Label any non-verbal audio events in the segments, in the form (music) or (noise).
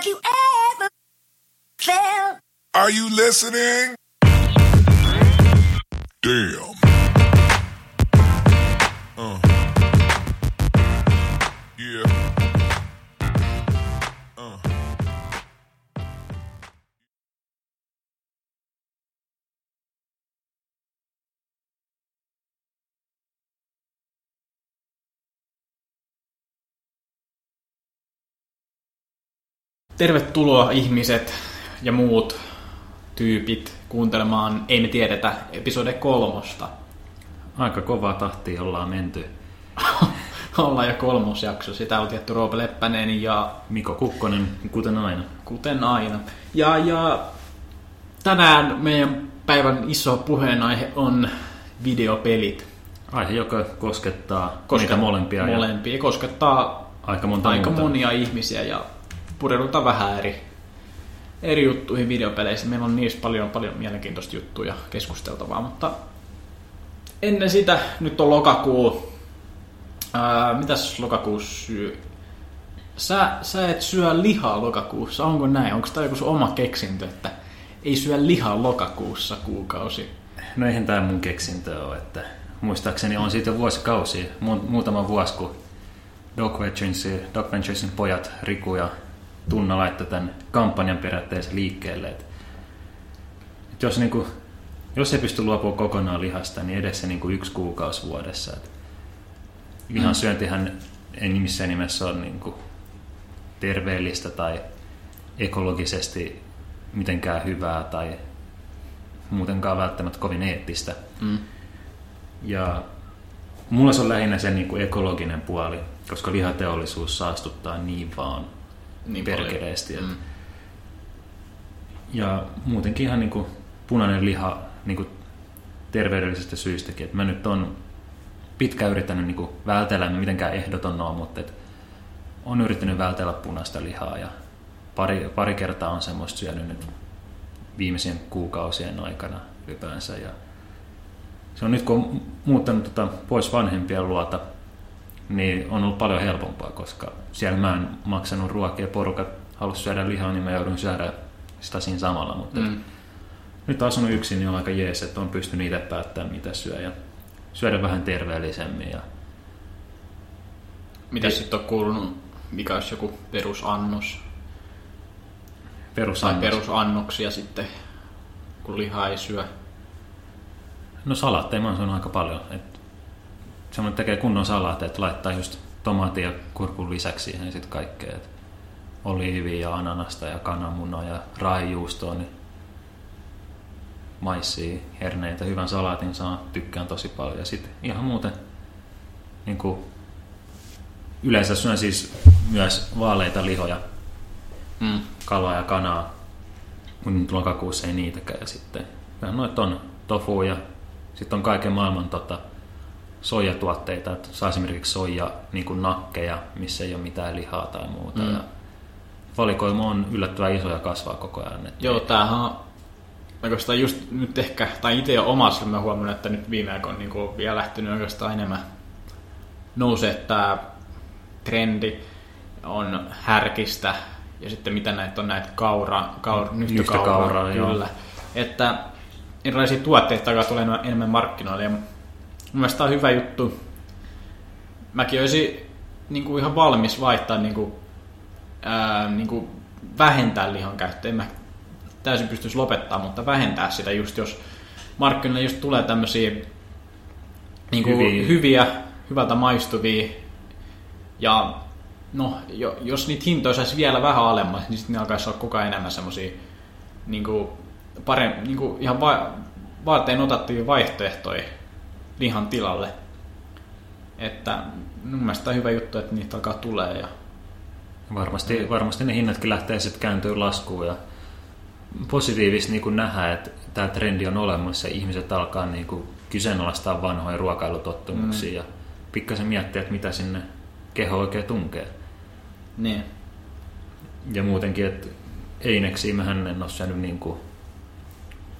Have you ever felt? Are you listening? Damn. Tervetuloa ihmiset ja muut tyypit kuuntelemaan Ei me tiedetä episode kolmosta. Aika kovaa tahtia ollaan menty. (laughs) Ollaan jo kolmosjakso. Sitä on tietty Roope Leppänen ja Miko Kukkonen, kuten aina. kuten aina. Ja, ja tänään meidän päivän iso puheenaihe on videopelit. Aihe, joka koskettaa Koska meitä molempia molempia. Koskettaa ja aika monta aika muuta. monia ihmisiä ja pureudutaan vähän eri, eri juttuihin videopeleissä. Meillä on niistä paljon, paljon mielenkiintoista juttuja keskusteltavaa, mutta ennen sitä nyt on lokakuu. Ää, mitäs lokakuussa syö? Sä, sä et syö lihaa lokakuussa, onko näin? Onko tämä joku sun oma keksintö, että ei syö lihaa lokakuussa kuukausi? No eihän tämä mun keksintö ole, että muistaakseni on siitä jo vuosikausia, mu- muutama vuosi, kun Dog Venturesin, Dog Venturesin pojat Riku ja Tunna laittoi tämän kampanjan periaatteessa liikkeelle. Et, et jos, niinku, jos ei pysty luopumaan kokonaan lihasta, niin edes se niinku yksi kuukausi vuodessa. Et lihan syöntihän ei missään nimessä ole niinku terveellistä tai ekologisesti mitenkään hyvää tai muutenkaan välttämättä kovin eettistä. Mm. Ja mulla se on lähinnä se niin kuin ekologinen puoli, koska lihateollisuus saastuttaa niin vaan Niin perkeleesti. Mm. Ja muutenkin ihan niin kuin punainen liha niin kuin terveydellisestä syystäkin. Et mä nyt on pitkään yrittänyt niin kuin vältellä, en mitenkään ehdoton ole, mutta et on yrittänyt vältellä punaista lihaa ja pari, pari kertaa on semmoista syönyt nyt viimeisien kuukausien aikana ylipäänsä. Ja se on nyt kun on muuttanut tota pois vanhempien luota, niin on ollut paljon helpompaa, koska siellä mä en maksanut ruokia, porukat halusi syödä lihaa, niin mä joudun syödä sitä siinä samalla. Mutta Mm. nyt asunut yksin, niin on aika jees, että on pystynyt itse päättämään mitä syö ja syödä vähän terveellisemmin. Ja Mitä sitten on kuulunut, mikä olisi joku perusannos? Tai perusannos. perusannoksia sitten, kun lihaa ei syö. No salaatteja mä oon aika paljon. Et semmoinen tekee kunnon salaatteja, että laittaa just tomaatin ja kurkun lisäksi siihen sitten kaikkea. Et oliivia ja ananasta ja kananmunaa ja raajuustoa, niin maissia, herneitä, hyvän salaatin saa, tykkään tosi paljon. Ja sitten ihan muuten niin kuin, yleensä syön siis myös vaaleita lihoja, Mm. kalaa ja kanaa, mutta nyt lokakuussa ei niitäkään. Ja sitten vähän noita on tofu ja sitten on kaiken maailman tota, soijatuotteita, että saa esimerkiksi soija niin kuin nakkeja, missä ei ole mitään lihaa tai muuta. Mm. Mm. Ja valikoima on yllättävän iso ja kasvaa koko ajan. Et Joo, tämähän on oikeastaan just nyt ehkä, tai itse jo omassa mä huomannut, että nyt viime aikoina niin on vielä lähtenyt oikeastaan enemmän nousee tämä trendi on härkistä ja sitten mitä näitä on näitä kaura, kaur, nyhtökauraa, Nyhtökauraa, joo. kyllä. Että erilaisia tuotteita alkaa tulee enemmän- markkinoille ja mielestä tämä on hyvä juttu. Mäkin olisin niin kuin ihan valmis vaihtaa niin kuin, ää, niin kuin vähentää lihan käyttöä. En mä täysin pystyisi lopettaa, mutta vähentää sitä just jos markkinoille just tulee tämmöisiä niin kuin hyviä. Hyviä. hyvältä maistuvia ja no, jo, jos niitä hintoja saisi vielä vähän alemmas, niin sitten ne alkaisi olla koko ajan enemmän semmoisia niin kuin, parem, niin kuin ihan va- vaatteen otattavia vaihtoehtoja lihan tilalle. Että mun mielestä on hyvä juttu, että niitä alkaa tulee. Ja, Varmasti, varmasti ne hinnatkin lähtee sitten kääntyä laskuun ja positiivista niin nähdä, että tämä trendi on olemassa ja ihmiset alkaa niin kuin kyseenalaistaa vanhoja ruokailutottumuksia mm. ja pikkasen miettiä, että mitä sinne keho oikein tunkee. niin. Ja muutenkin, että eineksiä mähän en ole syönyt niin kuin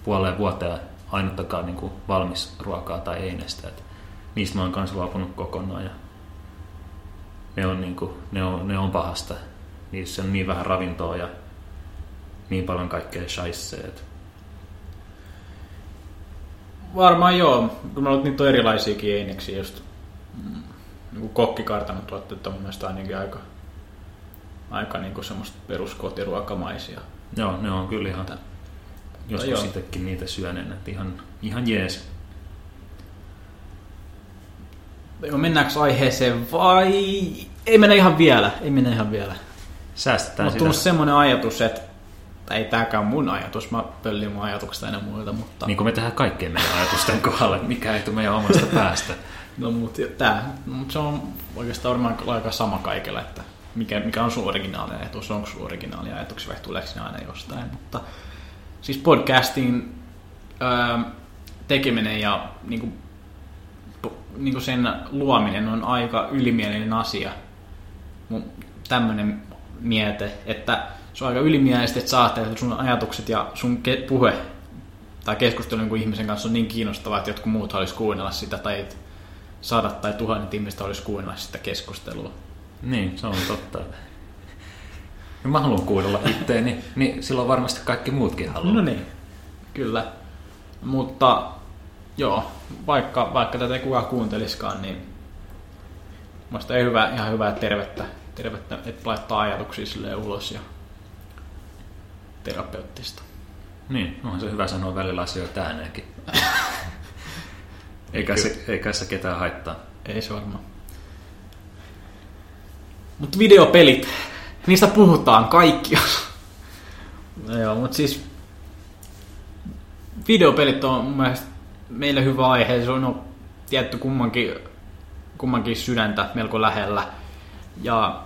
puoleen vuoteen ainuttakaan niin kuin valmis ruokaa tai einestä. Et niistä mä oon kanssa luopunut kokonaan ja ne on, niin kuin, ne on, ne on pahasta. niissä on niin vähän ravintoa ja niin paljon kaikkea shaisee. että Varmaan joo, kun on niitä on erilaisiakin eineksiä, just niin kuin kokkikartanon tuotteet on mun mielestä ainakin aika, aika niin kuin semmoista peruskotiruokamaisia. Joo, ne on kyllä ihan, joskus itsekin niitä syönen, että ihan, ihan jees. Joo, mennäänkö aiheeseen vai... Ei mennä ihan vielä, ei mennä ihan vielä. Säästetään sitä. tullut semmoinen ajatus, että ei tääkään mun ajatus, mä pöllin mun ajatuksesta aina muilta, mutta... Niin kuin me tehdään kaikkeen meidän ajatusten (laughs) kohdalla, mikä ei tule meidän omasta (laughs) päästä. No mut, tää, mut se on oikeastaan varmaan aika sama kaikilla, että mikä, mikä on sun originaalinen ajatus, onko sun originaali ajatuksia vai tuleeko ne aina jostain. Mutta siis podcastin ää, tekeminen ja niinku, po, niinku sen luominen on aika ylimielinen asia. Mun tämmönen miete, että se on aika ylimielistä, että ajattelet, että sun ajatukset ja sun ke- puhe tai keskustelu jonkun ihmisen kanssa on niin kiinnostavaa, että jotkut muut haluaisi kuunnella sitä, tai sadat tai tuhannet ihmistä olisi kuunnella sitä keskustelua. Niin, se on totta. Ja mä haluan kuunnella itteeni, niin silloin varmasti kaikki muutkin haluaa. No niin, kyllä. Mutta joo, vaikka, vaikka tätä ei kukaan kuunteliskaan, niin Mielestäni ei hyvä, ihan hyvää tervettä, tervettä, että laittaa ajatuksia silleen ulos ja terapeuttista. Niin, onhan se hyvä sanoa välillä asioita ääneenkin. (laughs) eikä, se, eikä se ketään haittaa. Ei se varmaan. Mutta videopelit, niistä puhutaan kaikki. no joo, mutta siis videopelit on mun mielestä meille hyvä aihe. Se on no, tietty kummankin, kummankin sydäntä melko lähellä. Ja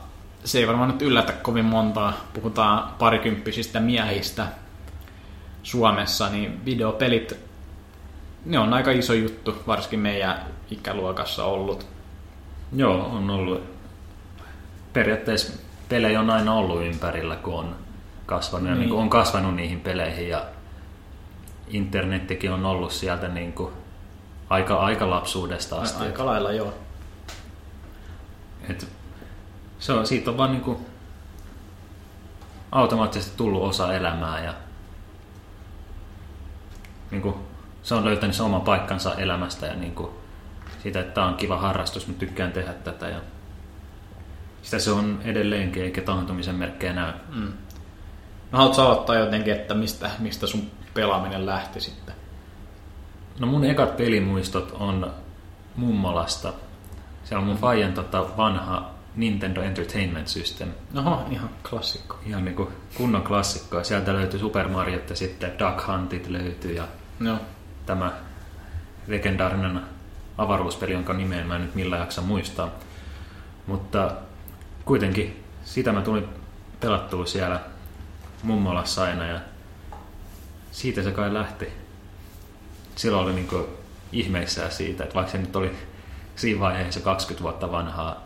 se ei varmaan nyt yllätä kovin montaa. Puhutaan parikymppisistä miehistä Suomessa, niin videopelit ne on aika iso juttu, varsinkin meidän ikäluokassa ollut. Joo, on ollut. Periaatteessa pelejä on aina ollut ympärillä, kun on kasvanut, ja Niin. niin kuin on kasvanut niihin peleihin ja internettikin on ollut sieltä niin kuin aika, aika lapsuudesta asti. Aika lailla joo. Et se on, siitä on vaan niin kuin automaattisesti tullut osa elämää ja niin kuin se on löytänyt sen oman paikkansa elämästä ja niin kuin siitä, että tämä on kiva harrastus, mä tykkään tehdä tätä ja sitä se on edelleenkin, eikä taantumisen merkkejä näy. Mm. No haluatko aloittaa jotenkin, että mistä, mistä sun pelaaminen lähti sitten? No mun ekat pelimuistot on mummolasta. Siellä on mun faijan tota vanha Nintendo Entertainment System. Oho, ihan klassikko. Ihan niinku kunnon klassikko. Ja Sieltä löytyy Super Mario ja sitten Duck Huntit löytyy ja Joo. tämä legendaarinen avaruuspeli, jonka nimeen mä en nyt millään jaksa muistaa. Mutta kuitenkin sitä mä tulin pelattua siellä mummolassa aina ja siitä se kai lähti. Silloin oli niinku ihmeissään siitä, että vaikka se nyt oli siinä vaiheessa 20 vuotta vanhaa,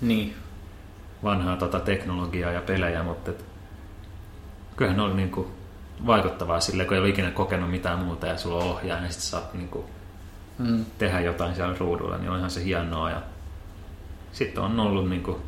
Niin. vanhaa tota teknologiaa ja pelejä, mutta et, kyllähän ne oli niinku vaikuttavaa silleen, kun ei ole ikinä kokenut mitään muuta ja sulla on ohjaaja, niin sitten saat niinku Mm. tehdä jotain siellä ruudulla, niin onhan se hienoa. Ja sitten on ollut niinku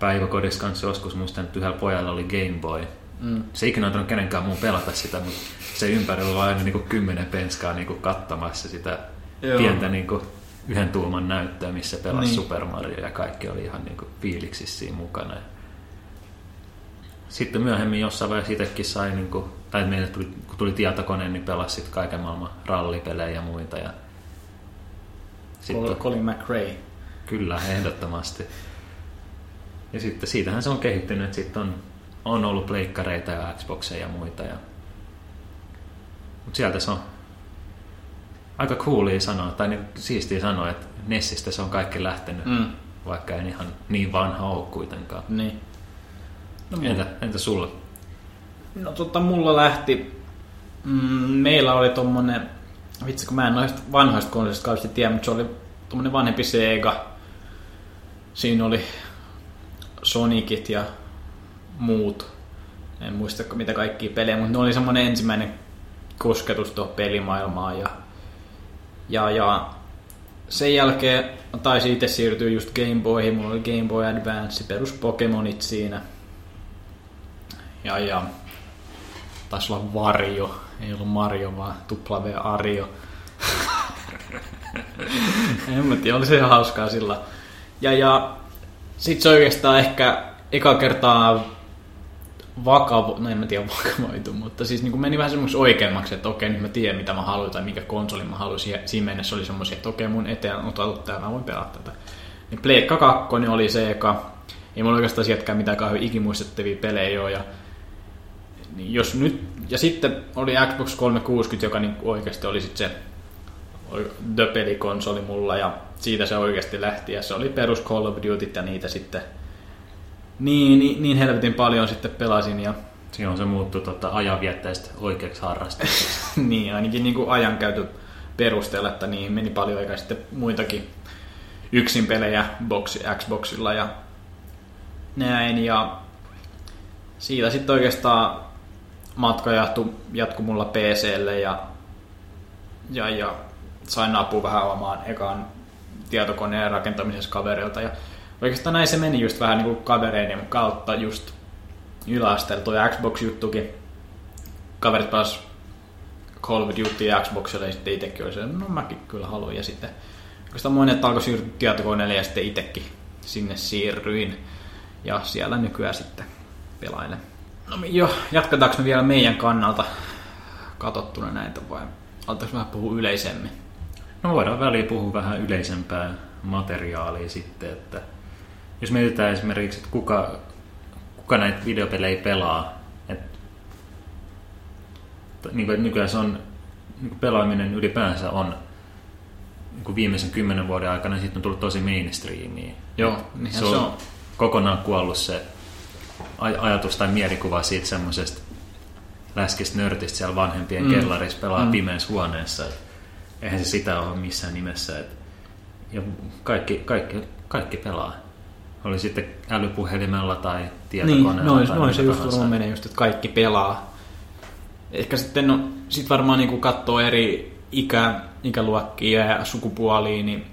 päiväkodissa kanssa joskus, muistan, että yhdellä pojalla oli Game Boy. Mm. Se ei ikinä antanut kenenkään muun pelata sitä, mutta se ympärillä oli aina niinku kymmenen penskaa niinku katsomassa sitä Joo. pientä niinku yhden tuuman näyttöä, missä pelasi Niin. Super Mario ja kaikki oli ihan niinku fiiliksissä siinä mukana. Sitten myöhemmin jossain vaiheessa itsekin sai, niinku, tai meille tuli, kun tuli tietokone, niin pelasi sit kaiken maailman rallipelejä ja muita. Ja Sitten... sitten, Colin McRae. kyllä, ehdottomasti. Ja sitten siitähän se on kehittynyt, että sitten on, on ollut pleikkareita ja Xboxeja ja muita. Ja... Mutta sieltä se on aika coolia sanoa, tai niin siistiä sanoa, että Nessistä se on kaikki lähtenyt, mm. Vaikka en ihan niin vanha ole kuitenkaan. Niin. No, Entä, entä sulla? No tota, mulla lähti, mm, meillä oli tommonen, vitsi kun mä en noista vanhoista konsolista kauheasti tiedä, mutta se oli tommonen vanhempi Sega. Siinä oli Sonicit ja muut. En muista mitä kaikkia pelejä, mutta ne oli semmonen ensimmäinen kosketus tuohon pelimaailmaan. Ja, ja, ja sen jälkeen taisi itse siirtyä just Game Boyhin, mulla oli Game Boy Advance, perus Pokemonit siinä. Ja, ja taisi olla Varjo, ei ollut Mario, vaan tupla V Arjo. en mä tiedä, oli se ihan hauskaa sillä. Ja, ja sit se oikeastaan ehkä eka kertaa vakavo, no en mä tiedä vakavoitu, mutta siis niin meni vähän semmoiksi oikeammaksi, että okei, nyt mä tiedän mitä mä haluan tai mikä konsoli mä haluaisin. Siinä mennessä oli semmoisia, että okei, mun eteen on otettu tää, mä voin pelata tätä. Niin Pleikka 2 oli se eka. Ei mulla oikeastaan sieltäkään mitään kauhean ikimuistettavia pelejä ole. Ja, niin jos nyt, ja sitten oli Xbox 360, joka niin oikeasti oli sitten se the pelikonsoli mulla ja siitä se oikeasti lähti ja se oli perus Call of Duty ja niitä sitten niin, niin, niin helvetin paljon sitten pelasin ja on se muuttu tota, ajanviettäistä oikeaksi harrastuksesta. (laughs) niin, ainakin niin kuin ajankäytön perusteella, että niihin meni paljon aikaa sitten muitakin yksin pelejä boxi, Xboxilla ja näin. Ja siitä sitten oikeastaan matka jatkui, jatkui mulla PClle ja, ja, ja sain apua vähän omaan ekaan tietokoneen rakentamisessa kaverilta. Ja oikeastaan näin se meni just vähän niin kuin kavereiden kautta just yläasteella tuo Xbox-juttukin. Kaverit pääs Call of Duty ja Xboxille ja sitten itsekin oli se, no mäkin kyllä haluan. Ja sitten oikeastaan monet alkoi siirtyä tietokoneelle ja sitten itsekin sinne siirryin. Ja siellä nykyään sitten pelailen. No jo, jatketaanko me vielä meidän kannalta katsottuna näitä vai aletaanko vähän puhua yleisemmin? No voidaan väliin puhua vähän yleisempää materiaalia sitten, että jos mietitään esimerkiksi, että kuka, kuka näitä videopelejä pelaa, että niin kuin, että nykyään se on, niin kuin pelaaminen ylipäänsä on niin kuin viimeisen kymmenen vuoden aikana siitä on tullut tosi mainstreamiin. Joo, niinhän se on, se on. kokonaan kuollut se aj- ajatus tai mielikuva siitä semmoisesta läskistä nörtistä siellä vanhempien Mm. kellarissa pelaa Mm. pimeässä huoneessa. Et eihän se sitä ole missään nimessä. Et ja kaikki, kaikki, kaikki pelaa. Oli sitten älypuhelimella tai Niin, tietokoneella. noin, tai noin se just varmaan menee just, että kaikki pelaa. Ehkä sitten no, sit varmaan niin katsoo eri ikä, ikäluokkia ja sukupuolia, niin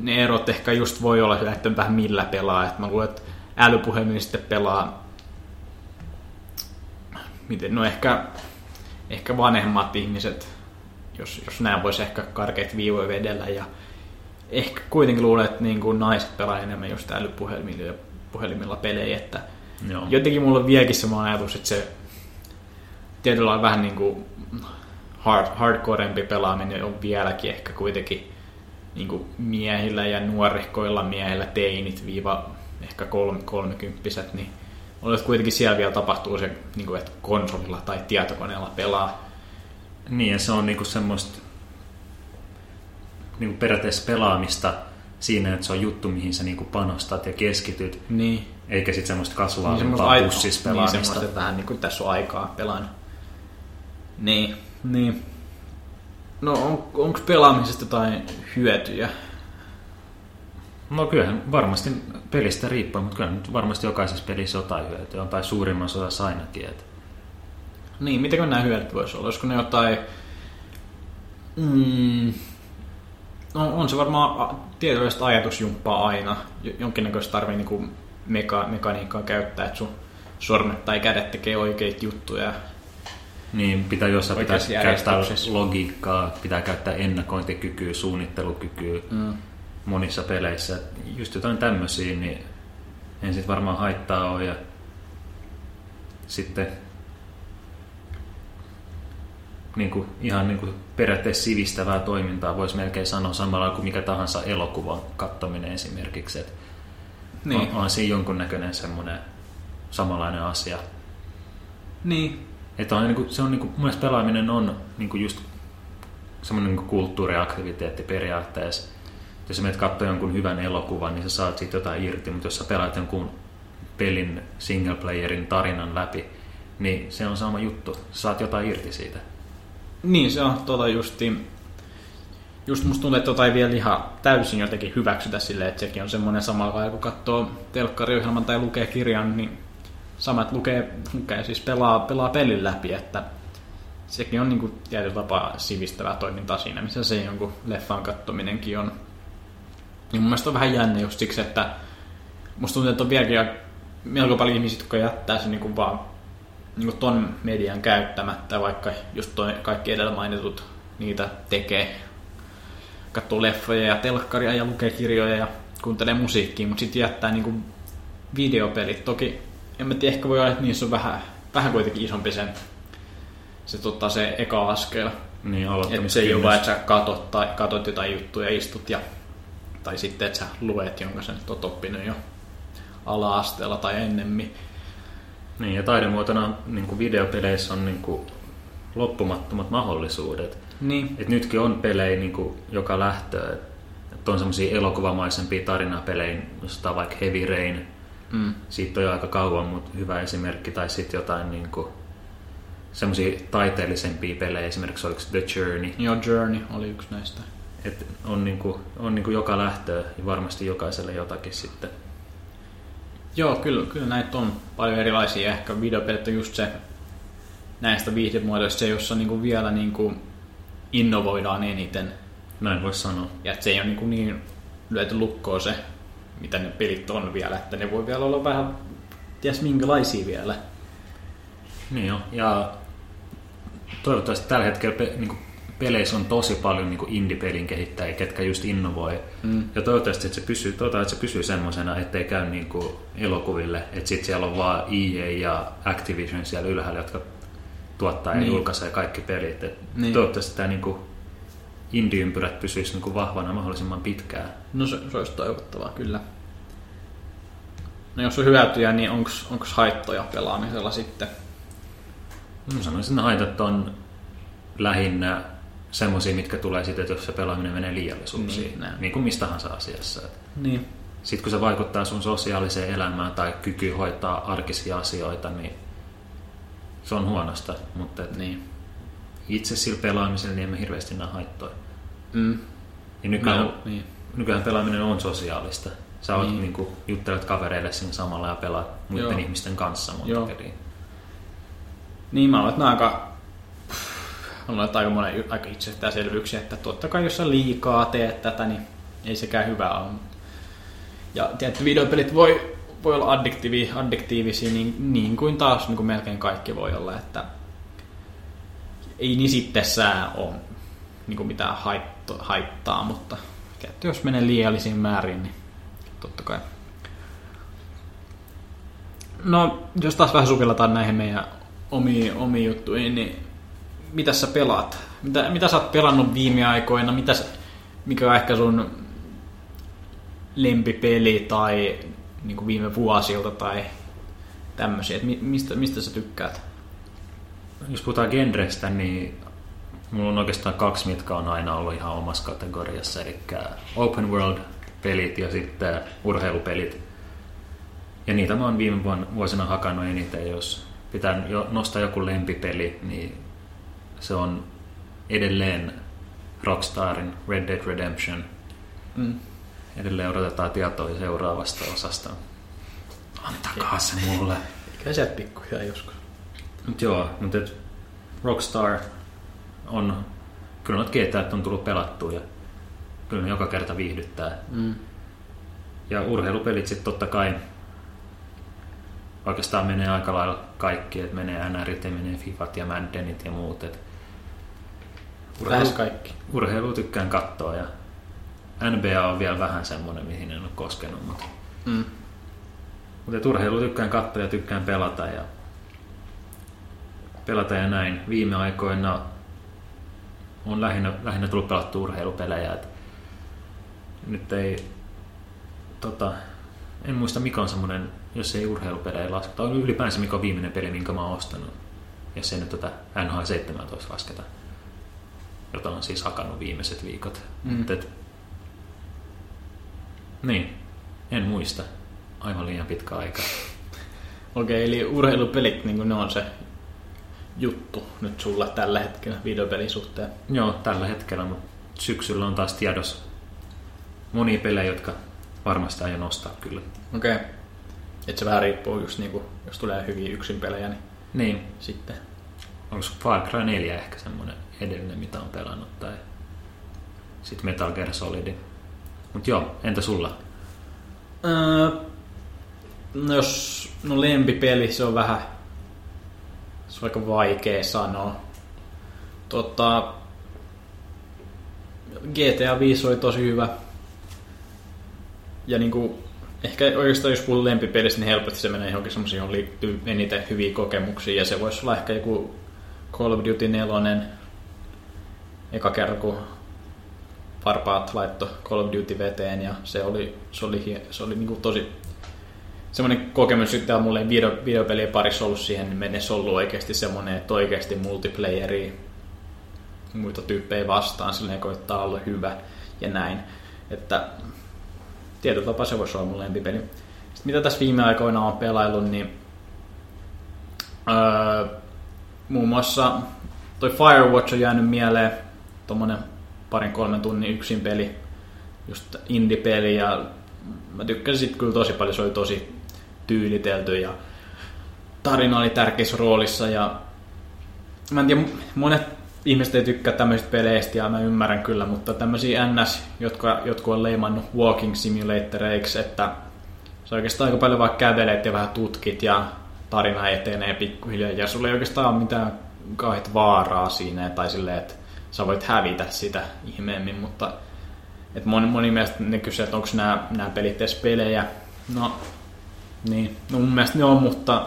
ne erot ehkä just voi olla että vähän millä pelaa. Et mä luulen, että älypuhelin sitten pelaa miten, no ehkä, ehkä vanhemmat ihmiset, jos, jos näin voisi ehkä karkeat viivoja vedellä ja ehkä kuitenkin luulen, että niin kuin naiset pelaa enemmän just älypuhelimilla ja puhelimilla pelejä, että Joo. jotenkin mulla on vieläkin semmoinen ajatus, että se tietyllä lailla vähän niin kuin hard, hardcorempi pelaaminen on vieläkin ehkä kuitenkin niin kuin miehillä ja nuorehkoilla miehillä teinit viiva ehkä kolme, kolmekymppiset, niin että kuitenkin siellä vielä tapahtuu se, niin kuin, että konsolilla tai tietokoneella pelaa. Niin, ja se on niinku semmoista niinku periaatteessa pelaamista siinä, että se on juttu, mihin sä niinku panostat ja keskityt, Niin, eikä sitten semmoista niin kasuaalipaa ai- pussissa niin pelaamista. semmoista, että vähän niin kuin tässä on aikaa pelaan. Niin, niin. No on, onko pelaamisesta jotain hyötyjä? No kyllähän varmasti pelistä riippuu, mutta kyllä nyt varmasti jokaisessa pelissä jotain hyötyä on, tai suurimmassa osassa ainakin. Että Niin, mitäkö nämä hyödyt voisi olla? Olisiko ne jotain... Mm, no, on se varmaan tietynlaista ajatusjumppaa aina. Jo- Jonkinnäköistä tarvii niinku meka, mekaniikkaa käyttää, että sun sormet tai kädet tekee oikeita juttuja. niin pitää jossain pitää käyttää logiikkaa, pitää käyttää ennakointikykyä, suunnittelukykyä Mm. monissa peleissä. Just jotain tämmöisiä, niin en sit varmaan haittaa ole. Ja sitten niin kuin, ihan niin kuin periaatteessa sivistävää toimintaa voisi melkein sanoa samalla kuin mikä tahansa elokuvan katsominen esimerkiksi. Et Niin. on, on siinä jonkunnäköinen semmoinen samanlainen asia. niin. Että on, niin kuin, se on, niin kuin, mun mielestä pelaaminen on niin kuin just semmoinen niin kulttuuriaktiviteetti periaatteessa. Jos sä menet katsoa jonkun hyvän elokuvan, niin sä saat siitä jotain irti, mutta jos sä pelaat jonkun pelin single playerin tarinan läpi, niin se on sama juttu. Sä saat jotain irti siitä. Niin, se on tota justiin... Just musta tuntuu, että tota ei vielä ihan täysin jotenkin hyväksytä silleen, että sekin on semmoinen samalla lailla, kun katsoo telkkariohjelman tai lukee kirjan, niin samat lukee, lukee siis pelaa, pelaa pelin läpi, että sekin on niinku tietyllä tapaa sivistävää toimintaa siinä, missä se jonkun leffan kattominenkin on. Ja mun mielestä on vähän jännä just siksi, että musta tuntuu, että on vieläkin melko paljon ihmisiä, jotka jättää sen niinku vaan ton median käyttämättä, vaikka just toi kaikki edellä mainitut niitä tekee. Katsoo leffoja ja telkkaria ja lukee kirjoja ja kuuntelee musiikkia, mutta sitten jättää niinku videopelit. Toki en mä tiedä, ehkä voi olla, että niissä on vähän, vähän kuitenkin isompi sen, se, tota, se eka askel. Niin, Että se ei ole vaan, että sä katot, tai, katot jotain juttuja ja istut ja tai sitten, että sä luet, jonka sä nyt oot oppinut jo ala-asteella tai ennemmin. Niin, ja taidemuotona niin kuin videopeleissä on niin kuin loppumattomat mahdollisuudet. Niin. Et nytkin on pelejä niin kuin joka lähtöä. Et on semmoisia elokuvamaisempia tarinapelejä, jos on vaikka Heavy Rain. Mm. Siitä on jo aika kauan, mutta hyvä esimerkki. Tai sitten jotain niin kuin, semmoisia taiteellisempia pelejä, esimerkiksi oliko The Journey. Joo, Journey oli yksi näistä. Et on, niin kuin, on niin kuin joka lähtöä ja varmasti jokaiselle jotakin sitten. Joo, kyllä, kyllä näitä on paljon erilaisia. Ehkä videopelit on just se näistä viihdemuodoista se, jossa niinku vielä niinku innovoidaan eniten. Näin voisi sanoa. Ja että se ei ole niinku niin lyöty lukkoon se, mitä ne pelit on vielä, että ne voi vielä olla vähän ties minkälaisia vielä. Niin jo. Ja toivottavasti tällä hetkellä pe- niin peleissä on tosi paljon niin indie-pelin kehittäjiä, ketkä just innovoi. Mm. Ja toivottavasti että se pysyy, toivottavasti että se pysyy semmoisena, ettei käy niin kuin elokuville, että sit siellä on vaan EA ja Activision siellä ylhäällä, jotka tuottaa ja Niin. julkaisee kaikki pelit. Et Niin. Toivottavasti tämä niin indie-ympyrät pysyisi niin kuin vahvana mahdollisimman pitkään. No se, se olisi toivottavaa, kyllä. No jos on hyötyjä, niin onko haittoja pelaamisella sitten? Mä sanoisin, että haitat on lähinnä semmoisia, mitkä tulee sitten, että jos se pelaaminen menee liiallisuuksiin. Niin, näin. Niin kuin mistä tahansa asiassa. Niin. Sitten kun se vaikuttaa sun sosiaaliseen elämään tai kyky hoitaa arkisia asioita, niin se on huonosta. Mutta et Niin. itse sillä pelaamisella niin emme hirveästi näe haittoja. Mm. Ja nykyään, No, niin. nykyään pelaaminen on sosiaalista. Sä oot Niin. niin. Niin juttelet kavereille siinä samalla ja pelaat muiden Joo. ihmisten kanssa monta Joo. Niin, mä luulen, että aika, luulen, että aika monen aika itsestäänselvyyksiä, että totta kai jos sä liikaa teet tätä, niin ei sekään hyvä ole. Ja tietty videopelit voi, voi olla addiktiivi, addiktiivisia niin, niin kuin taas niin kuin melkein kaikki voi olla, että ei niin itsessään ole niin kuin mitään haitto, haittaa, mutta tietty jos menee liiallisiin määrin, niin totta kai. No, jos taas vähän sukelletaan näihin meidän omiin, omiin juttuihin, niin mitä sä pelaat? Mitä, mitä sä oot pelannut viime aikoina? Mitä mikä on ehkä sun lempipeli tai niin kuin viime vuosilta tai tämmöisiä? Et mi- mistä, mistä sä tykkäät? Jos puhutaan genrestä, niin mulla on oikeastaan kaksi, mitkä on aina ollut ihan omassa kategoriassa. Eli open world pelit ja sitten urheilupelit. Ja niitä mä oon viime vuosina hakannut eniten. Jos pitää nostaa joku lempipeli, niin se on edelleen Rockstarin Red Dead Redemption. Mm. Edelleen odotetaan tietoa seuraavasta osasta. Antakaa se mulle. Eikä sieltä pikkuhiljaa joskus. Mut joo, mutta et Rockstar on, kyllä noita GTA on tullut pelattua ja kyllä ne joka kerta viihdyttää. Mm. Ja urheilupelit sitten totta kai oikeastaan menee aika lailla kaikki, että menee NRit ja menee Fifat ja Maddenit ja muut. Et Lähes kaikki. urheilu tykkään katsoa ja NBA on vielä vähän semmoinen, mihin en ole koskenut, mutta Mm. Mutta urheilu tykkään katsoa ja tykkään pelata ja pelata ja näin. Viime aikoina on lähinnä, lähinnä tullut pelattu urheilupelejä. Et nyt ei, tota, en muista mikä on semmoinen, jos ei urheilupelejä lasketa. Tai ylipäänsä mikä on viimeinen peli, minkä mä oon ostanut. Jos ei nyt tätä NHL 17 lasketa, jota on siis hakannut viimeiset viikot. Mm. Mut Et, niin, en muista. Aivan liian pitkä aika. (laughs) Okei, eli urheilupelit, niin ne on se juttu nyt sulla tällä hetkellä videopelin suhteen. Joo, tällä hetkellä, mutta syksyllä on taas tiedossa monia pelejä, jotka varmasti aion nostaa kyllä. Okei. Että se vähän riippuu just niinku, jos tulee hyviä yksin pelejä, niin Niin, sitten. onko Far Cry 4 ehkä semmoinen edellinen, mitä on pelannut, tai sitten Metal Gear Solid. Mutta joo, entä sulla? Öö, no jos no lempipeli, se on vähän se on aika vaikea sanoa. Tota, GTA 5 oli tosi hyvä. Ja niinku, ehkä oikeastaan jos puhuu lempipelistä, niin helposti se menee johonkin semmoisiin, johon liittyy eniten hyviä kokemuksia. Ja se voisi olla ehkä joku Call of Duty 4. Eka kerran, kun Varpaat laitto Call of Duty veteen ja se oli, se oli, se oli niinku tosi semmoinen kokemus on mulle video, videopelien parissa ollut siihen niin mennessä ollut oikeasti semmoinen, että oikeasti multiplayeri muita tyyppejä vastaan silleen koittaa olla hyvä ja näin. Että tietyllä tapaa se voisi olla mun lempipeli. Sitten mitä tässä viime aikoina on pelaillut, niin öö, muun muassa toi Firewatch on jäänyt mieleen, tommonen parin kolmen tunnin yksin peli, just indie-peli ja mä tykkäsin sit kyllä tosi paljon, se oli tosi tyylitelty ja tarina oli tärkeässä roolissa ja mä en tiedä, monet ihmiset ei tykkää tämmöisistä peleistä ja mä ymmärrän kyllä, mutta tämmöisiä NS, jotka, jotka on leimannut walking simulatoreiksi, että se oikeastaan aika paljon vaan kävelet ja vähän tutkit ja tarina etenee pikkuhiljaa ja sulla ei oikeastaan ole mitään kauheat vaaraa siinä tai silleen, että sä voit hävitä sitä ihmeemmin, mutta et moni, moni mielestä ne kysyy, että onko nämä, nämä pelit edes pelejä. No, niin. No mun mielestä ne on, mutta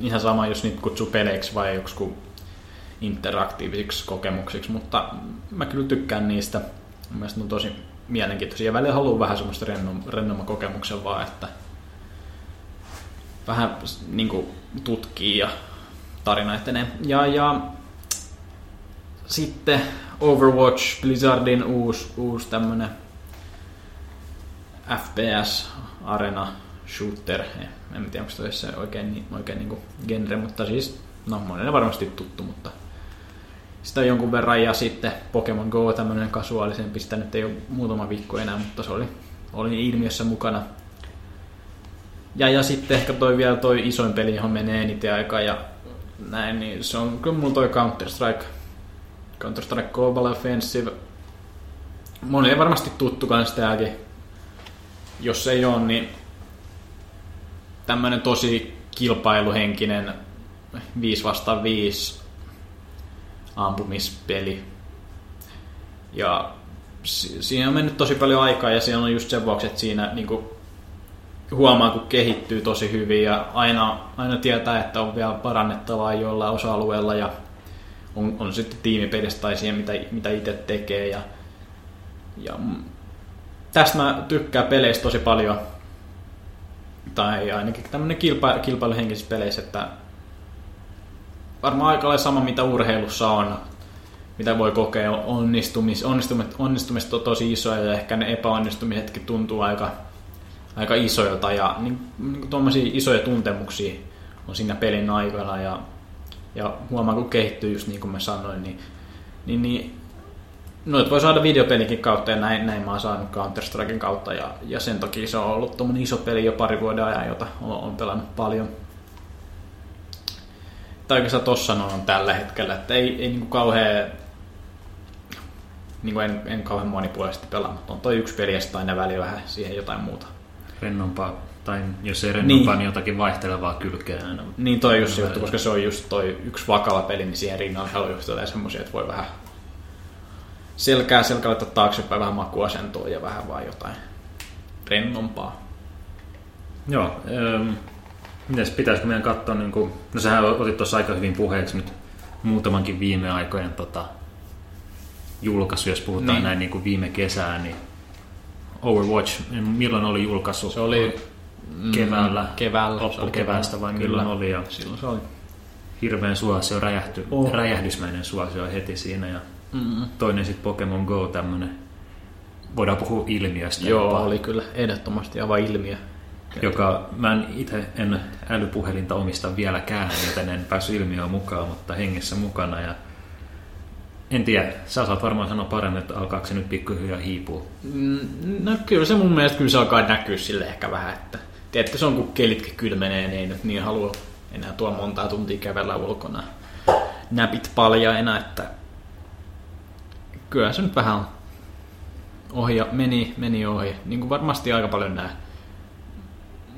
ihan sama, jos niitä kutsuu peleiksi vai joksikin interaktiivisiksi kokemuksiksi, mutta mä kyllä tykkään niistä. Mun mielestä ne on tosi mielenkiintoisia. Välillä haluan vähän semmoista rennom, rennomman kokemuksen vaan, että vähän niin kuin, tutkii ja tarina etenee. Ja, ja sitten Overwatch, Blizzardin uusi, uusi tämmönen FPS, arena, shooter. En tiedä, onko se oikein, oikein niin genre, mutta siis, no monelle varmasti tuttu, mutta sitä on jonkun verran. Ja sitten Pokemon Go, tämmönen kasuaalisempi, sitä nyt ei ole muutama viikko enää, mutta se oli, oli ilmiössä mukana. Ja, ja sitten ehkä toi vielä toi isoin peli, johon menee eniten aikaa ja näin, niin se on kyllä mulla toi Counter-Strike. Counter-Strike Global Offensive. Moni ei varmasti tuttu kans tääkin. Jos ei ole, niin tämmönen tosi kilpailuhenkinen 5 vastaan 5 ampumispeli. Ja si- siinä on mennyt tosi paljon aikaa ja siellä on just sen vuoksi, että siinä niinku huomaa, kun kehittyy tosi hyvin ja aina, aina tietää, että on vielä parannettavaa jollain osa-alueella ja on, on sitten tiimipelissä tai siihen, mitä, mitä itse tekee. Ja, ja tästä mä tykkään peleistä tosi paljon, tai ainakin tämmöinen kilpa, kilpailuhenkisissä peleissä, että varmaan aika sama, mitä urheilussa on, mitä voi kokea, onnistumis, onnistumiset, onnistumiset on tosi isoja ja ehkä ne epäonnistumisetkin tuntuu aika, aika isoilta. Ja niin, niin tuommoisia isoja tuntemuksia on siinä pelin aikana ja, ja huomaa kun kehittyy just niin kuin mä sanoin, niin, niin, niin noit voi saada videopelikin kautta ja näin, näin mä oon saanut Counter-Striken kautta ja, ja sen takia se on ollut tuommoinen iso peli jo pari vuoden ajan, jota on, on pelannut paljon. Tai oikeastaan tossa on tällä hetkellä, että ei, ei niinku kauhean niin en, en kauhean monipuolisesti pelaa, mutta on toi yksi peli ja sitten aina väliin vähän siihen jotain muuta. Rennompaa, tai jos ei rennompaa, Niin. niin, jotakin vaihtelevaa kylkeä aina. Niin toi just se juttu, koska se on just toi yksi vakava peli, niin siihen rinnalla haluaa semmosia, että voi vähän selkää, selkää laittaa taaksepäin vähän makuasentoa ja vähän vaan jotain rennompaa. Joo, ähm, mites pitäisikö meidän katsoa, niin kuin, no sähän otit tuossa aika hyvin puheeksi nyt muutamankin viime aikojen tota, julkaisu, jos puhutaan Niin. näin niin kuin viime kesään, niin Overwatch, milloin oli julkaisu? Se oli Keväällä. keväällä. Loppukeväästä vai milloin oli, ja- Silloin se oli. hirveän suosio, räjähty, Oh. räjähdysmäinen suosio heti siinä, ja Mm, toinen sitten Pokemon Go, tämmönen, voidaan puhua ilmiöstä. joo, jopa. oli kyllä ehdottomasti aivan ilmiö. joka mä en itse en älypuhelinta omista vieläkään, joten en päässyt ilmiöön mukaan, mutta hengessä mukana. Ja en tiedä, sä saat varmaan sanoa paremmin, että alkaako se nyt pikkuhiljaa hiipua. Mm, No kyllä se mun mielestä kyllä se alkaa näkyä sille ehkä vähän, että tiedätkö, se on kun kelitkin kylmenee, niin ei nyt niin halua enää tuo montaa tuntia kävellä ulkona. näpit paljaina, että kyllä se nyt vähän ohi meni, meni ohi. Niin kuin varmasti aika paljon nämä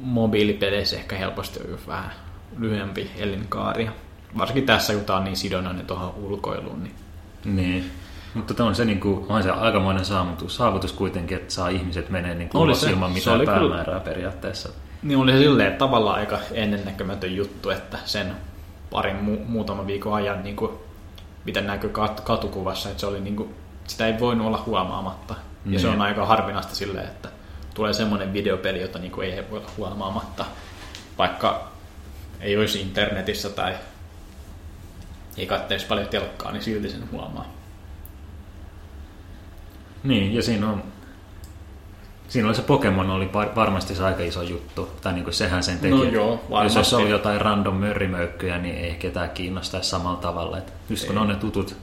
mobiilipeleissä ehkä helposti on vähän lyhyempi elinkaari. Varsinkin tässä, kun tämä on niin sidonnainen tuohon ulkoiluun. Niin. Niin. Mutta tämä on se, niin kuin, on se aikamoinen saavutus, saavutus kuitenkin, että saa ihmiset menee niin kuin se. ilman Se mitään oli kyllä- päämäärää periaatteessa. niin oli se silleen tavallaan aika ennennäkemätön juttu, että sen parin mu- muutaman viikon ajan, niin kuin, mitä näkyy kat- katukuvassa, että se oli niin kuin, sitä ei voinut olla huomaamatta. Ja se Niin. on aika harvinaista silleen, että tulee semmoinen videopeli, jota niin kuin ei voi olla huomaamatta, vaikka ei olisi internetissä tai ei katteisi paljon telkkaa, niin silti sen huomaa. Niin, ja siinä on, siinä oli se Pokemon oli varmasti se aika iso juttu, tai niin kuin sehän sen teki. No joo, Jos varmasti. olisi ollut jotain random mörrimöykkyjä, niin ei ketään kiinnostaisi samalla tavalla. Et just kun Ei. on ne tutut,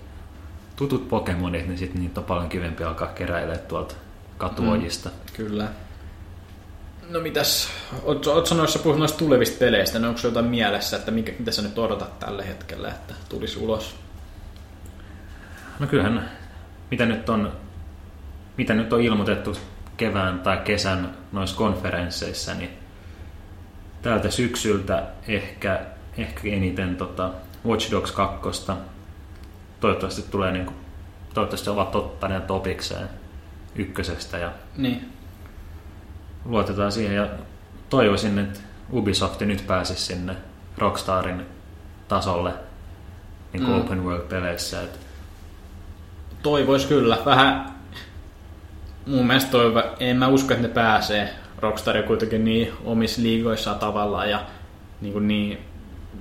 tutut Pokemonit, niin sitten niitä on paljon kivempi alkaa keräilemään tuolta katuojista. Mm. Kyllä. No mitäs, oot, oot sanoissa puhunut noista tulevista peleistä, niin onko jotain mielessä, että mikä, mitä sä nyt odotat tällä hetkellä, että tulisi ulos? No kyllähän, mitä nyt on, mitä nyt on ilmoitettu kevään tai kesän noissa konferensseissa, niin tältä syksyltä ehkä, ehkä eniten tota Watch Dogs 2. Toivottavasti tulee niin kuin, toivottavasti ovat ottaneet topikseen ykkösestä ja Niin. Luotetaan siihen ja toivoisin, että Ubisoft nyt pääsisi sinne Rockstarin tasolle niin kuin Mm. open world-peleissä. Että Toivois kyllä. Vähän mun mielestä toivo, en mä usko, että ne pääsee. Rockstar on kuitenkin niin omissa liigoissaan tavallaan ja niin, kuin niin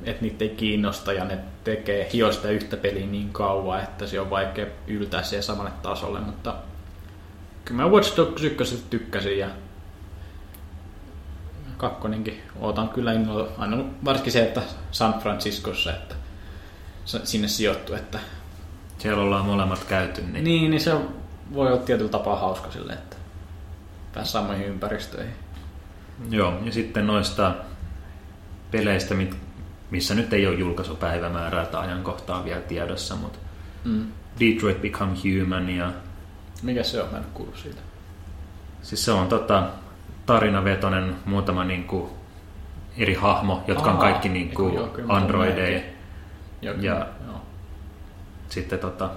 että niitä ei kiinnosta ja ne tekee hiosta yhtä peliä niin kauan, että se on vaikea yltää siihen samalle tasolle, mutta kyllä mä Watch Dogs 1 tykkäsin ja kakkonenkin ootan kyllä innolla, aina varsinkin se, että San Franciscossa, että sinne sijoittuu, että siellä ollaan molemmat käyty, niin, niin, niin se voi olla tietyllä tapaa hauska sille, että pääsee samoihin ympäristöihin. Joo, ja sitten noista peleistä, mit- missä nyt ei ole julkaisupäivämäärää tai ajankohtaa vielä tiedossa, mutta Mm. Detroit Become Human ja Mikä se on? Mä en kuullut siitä. siis se on tota, tarinavetoinen muutama niinku eri hahmo, jotka on Aa, kaikki niinku eiku joo, androideja. Joo, Ja- joo. Sitten tota,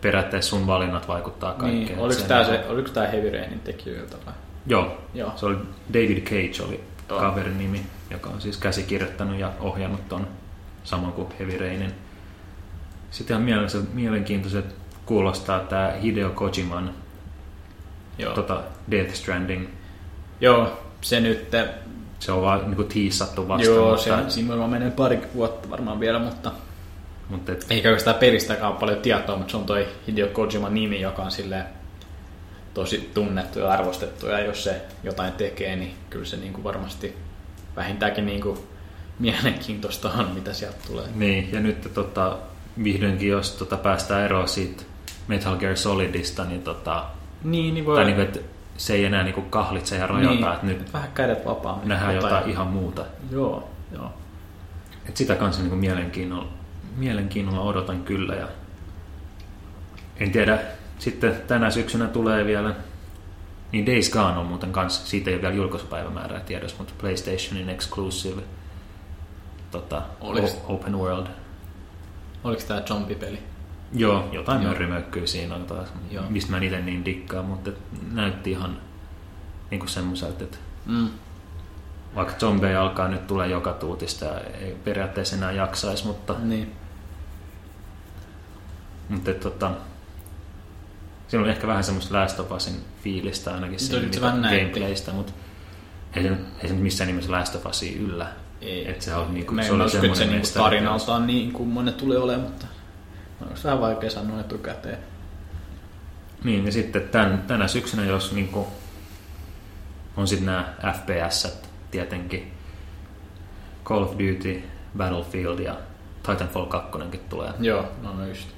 periaatteessa sun valinnat vaikuttaa kaikkeen. Niin, oliko tämä, se, oliko tämä Heavy Rainin tekijöiltä vai? Joo, Joo. se oli David Cage oli Joo. kaverin nimi, joka on siis käsikirjoittanut ja ohjannut ton samoin kuin Heavy Rainin. Sitten ihan mielenkiintoiset, mielenkiintoiset kuulostaa tämä Hideo Kojiman Joo. tota Death Stranding. Joo, se nyt, Se on vaan niinku tiissattu vasta, joo, mutta, se, siinä varmaan menee pari vuotta varmaan vielä, mutta mutta et, eikä oikeastaan pelistäkään ole paljon tietoa, mutta se on toi Hideo Kojiman nimi, joka on silleen tosi tunnettu ja arvostettu, ja jos se jotain tekee, niin kyllä se niinku varmasti vähintäänkin niinku mielenkiintoista on, mitä sieltä tulee. niin, ja nyt tota, vihdoinkin, jos tota, päästään eroon siitä Metal Gear Solidista, niin, tota, Niin, niin voi tai niinku, että se ei enää niinku kahlitse ja rojota, niin, että nyt vähän kädet vapaammin. nähdään jotain ihan muuta. Joo, joo. Et sitä kanssa niin mielenkiinnolla, mielenkiinnolla odotan kyllä. Ja en tiedä, sitten tänä syksynä tulee vielä, niin Days Gone on muuten kanssa, siitä ei ole vielä julkaisupäivämäärää tiedossa, mutta PlayStationin exclusive tota, Oliks- o- open world. Oliko tämä zombipeli? Joo, jotain Joo. mörrimökkyä siinä on taas, Joo. mistä mä itse niin dikkaan, mutta näytti ihan niin kuin semmoiselta, että Mm. vaikka zombeja alkaa nyt tulee joka tuutista ja ei periaatteessa enää jaksaisi, mutta Niin. Mutta et, tota, siinä oli ehkä vähän semmoista Last of Usin fiilistä ainakin siinä mitä gameplaystä, mutta ei se, ei se missään nimessä Last of Usia yllä. Ei. Et se on niinku, se oli että se semmoinen niinku tarinaltaan niin kummonen tulee olemaan, mutta on vähän vaikea sanoa etukäteen. Niin, ja sitten tän, tänä syksynä, jos niinku, on sitten nämä FPS tietenkin, Call of Duty, Battlefield ja Titanfall 2 tulee. Joo, no, no just.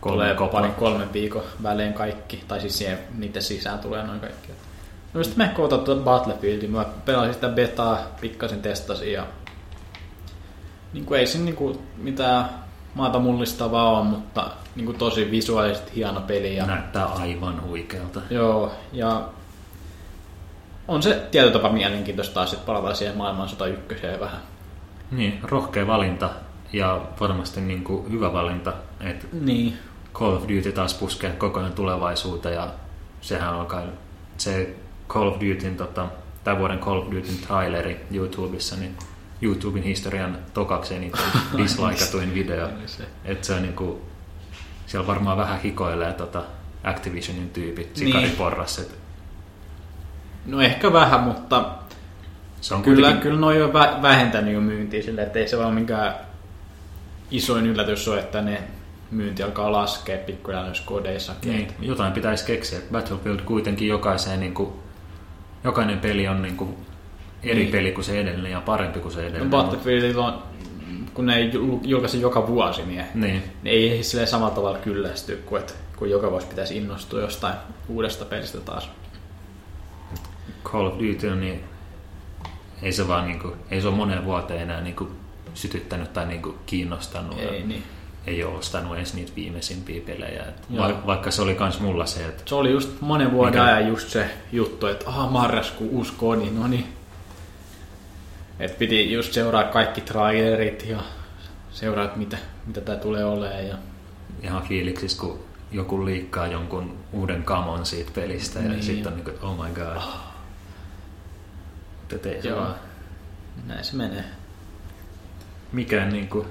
Kolme tulee kopla. parin kolmen viikon välein kaikki, tai siis siihen, niiden sisään tulee noin kaikki. No sitten me kootaan tuota Battlefieldin, mä pelasin sitä betaa, pikkasen testasin ja niin kuin ei siinä niin kuin mitään maata mullistavaa on, mutta niin kuin tosi visuaalisesti hieno peli. Ja, Näyttää aivan huikealta. Joo, ja on se tietyllä tapaa mielenkiintoista taas, että palataan siihen maailman 101 vähän. Niin, rohkea valinta ja varmasti niin kuin hyvä valinta, että Niin, Call of Duty taas puskee koko ajan tulevaisuuteen ja sehän alkaa se Call of Dutyn, tota, tämän vuoden Call of Dutyn traileri YouTubessa, niin YouTuben historian tokaksi eniten (laughs) dislikatuin video. Että se on niinku, siellä varmaan vähän hikoilee tota Activisionin tyypit, sikariporras. Niin. no ehkä vähän, mutta Se on kyllä, kuitenkin, kyllä noi on vä- vähentänyt jo myyntiä silleen, että ei se vaan mikään isoin yllätys ole, että ne myynti alkaa laskea pikkuhiljaa noissa kodeissakin. niin, jotain pitäisi keksiä. Battlefield kuitenkin jokaiseen, niinku, jokainen peli on niinku eri Niin. peli kuin se edellinen ja parempi kuin se No edellinen. Battlefield on, kun ne ei jul- julkaise joka vuosi, niin Niin, ne ei silleen samalla tavalla kyllästy, kuin, että, kun joka vuosi pitäisi innostua jostain uudesta pelistä taas. Call of Duty on niin, ei se vaan niinku, ei se ole moneen vuoteen enää niinku sytyttänyt tai niinku kiinnostanut. Ei niin. ei ole ostanut edes niitä viimeisimpiä pelejä. Et va- vaikka se oli kans mulla se, että Se oli just monen vuoden Mikä? ajan just se juttu, että aha, marraskuu, uusi kodi, no niin. Et piti just seuraa kaikki trailerit ja seuraa, mitä, mitä tää tulee olemaan. Ja... ihan fiiliksis, kun joku liikkaa jonkun uuden kamon siitä pelistä ja Niin. sitten on niinku, että oh my god. Mutta ei se Joo. vaan Näin se menee. mikään, niinku,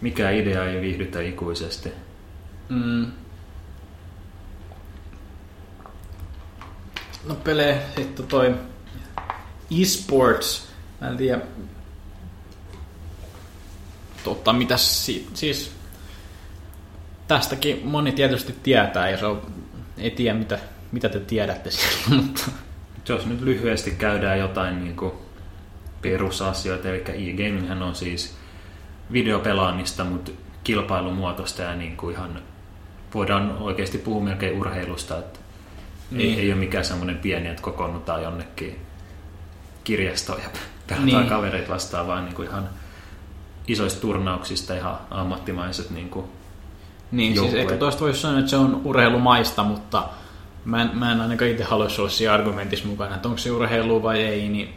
mikään idea ei viihdytä ikuisesti. Mm. No pelejä sitten toi eSports. Mä en tiedä. Totta, mitä si- siis tästäkin moni tietysti tietää ja se on, ei tiedä mitä, mitä te tiedätte siellä, (laughs) mutta Jos nyt lyhyesti käydään jotain niinku perusasioita, eli e-gaminghän on siis videopelaamista, mutta kilpailumuotoista ja niinku ihan voidaan oikeasti puhua melkein urheilusta, että niin. Niin. ei, ei ole mikään semmoinen pieni, että kokoonnutaan jonnekin kirjastoon ja pelataan Niin. niin. kavereita vastaan, vaan niinku ihan isoista turnauksista ihan ammattimaiset niinku Niin, siis joukkueet. ehkä tuosta voisi sanoa, että se on urheilumaista, mutta mä en, mä en ainakaan itse haluaisi olla siinä argumentissa mukana, että onko se urheilu vai ei, niin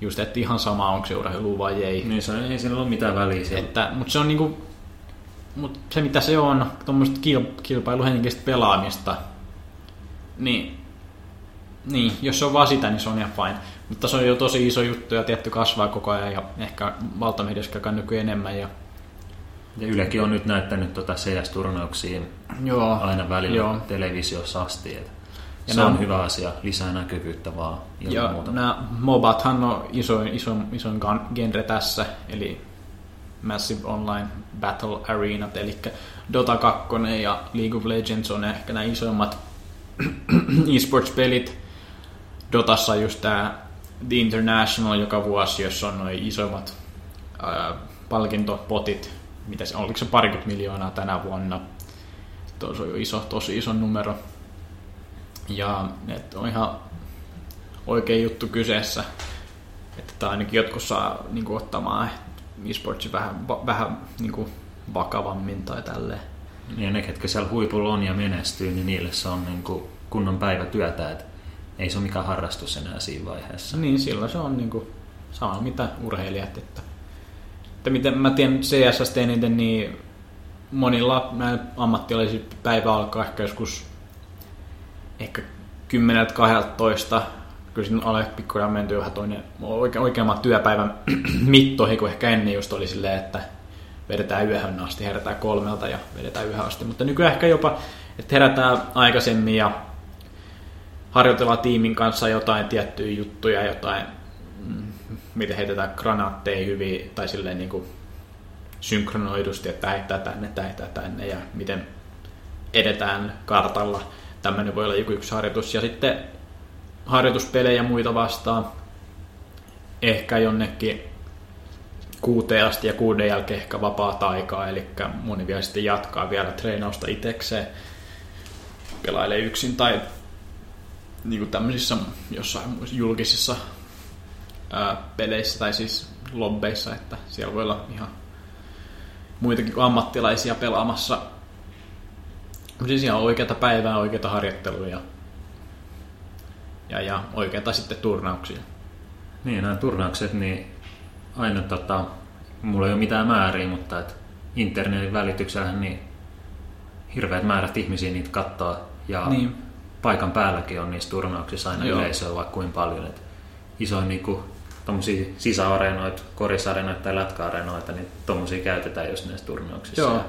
just, että ihan sama, onko se urheilu vai ei. Niin se ei sillä ole mitään väliä siellä. Että, mutta se on niinku, mut se mitä se on, tuommoista kil, kilpailuhenkistä pelaamista, niin, niin, jos se on vaan sitä, niin se on ihan fine. Mutta se on jo tosi iso juttu ja tietty kasvaa koko ajan ja ehkä valtamediassa käy nykyään enemmän. Ja, Ja Ylekin on nyt näyttänyt tota CS-turnauksiin joo, aina välillä Joo. televisiossa asti. Et Ja se nämä- on hyvä asia, lisää näkyvyyttä vaan Ja muuta. nämä MOBAthan on isoin, isoin, isoin genre tässä, eli Massive Online Battle Arenat, eli Dota 2 ja League of Legends on ehkä nämä isoimmat (clears throat) esports-pelit. Dotassa just tämä The International joka vuosi, jossa on noin isoimmat ää, palkintopotit, mitä se, oliko se parikymmentä miljoonaa tänä vuonna. Tuo on jo iso, tosi iso numero. Ja et on ihan oikein juttu kyseessä. Että ainakin jotkut saa niin kuin, ottamaan esportsi vähän, vähän niin kuin, vakavammin tai tälleen. Ja ne, ketkä siellä huipulla on ja menestyy, niin niille se on niin kuin kunnon päivätyötä. Et ei se ole mikään harrastus enää siinä vaiheessa. Niin, silloin se on niin kuin, sama mitä urheilijat. Että, että miten mä tiedän CSS eniten, niin monilla ammattilaisilla päivä alkaa ehkä joskus ehkä 10-12. Kyllä siinä alle pikkuja menty vähän toinen oike, oikeamman työpäivän (clears throat) mittoihin, kun ehkä ennen just oli silleen, että vedetään yöhön asti, herätään kolmelta ja vedetään yöhön asti. Mutta nykyään ehkä jopa, että herätään aikaisemmin ja harjoitellaan tiimin kanssa jotain tiettyjä juttuja, jotain, mm, miten heitetään granaatteja hyvin, tai silleen niin kuin synkronoidusti, että heittää tänne, heittää tänne, ja miten edetään kartalla. Tämmöinen voi olla joku yksi harjoitus. Ja sitten harjoituspelejä muita vastaan. Ehkä jonnekin kuuteen asti ja kuuden jälkeen ehkä vapaata aikaa, eli moni vielä sitten jatkaa vielä treenausta itsekseen, pelailee yksin tai niin kuin tämmöisissä jossain muissa julkisissa ää, peleissä tai siis lobbeissa, että siellä voi olla ihan muitakin kuin ammattilaisia pelaamassa. Siis ihan oikeata päivää, oikeita harjoitteluja ja, ja oikeita sitten turnauksia. Niin, nämä turnaukset, niin aina tota, mulla ei ole mitään määriä, mutta et internetin välityksellä niin hirveät määrät ihmisiä niitä katsoo ja Niin. Paikan päälläkin on niissä turnauksissa aina Joo. yleisöä vaikka kuin paljon. Et isoin niinku, tommosia sisäareenoita, korisareenoita tai lätkäareenoita, niin tommosia käytetään just näissä turnauksissa. Joo.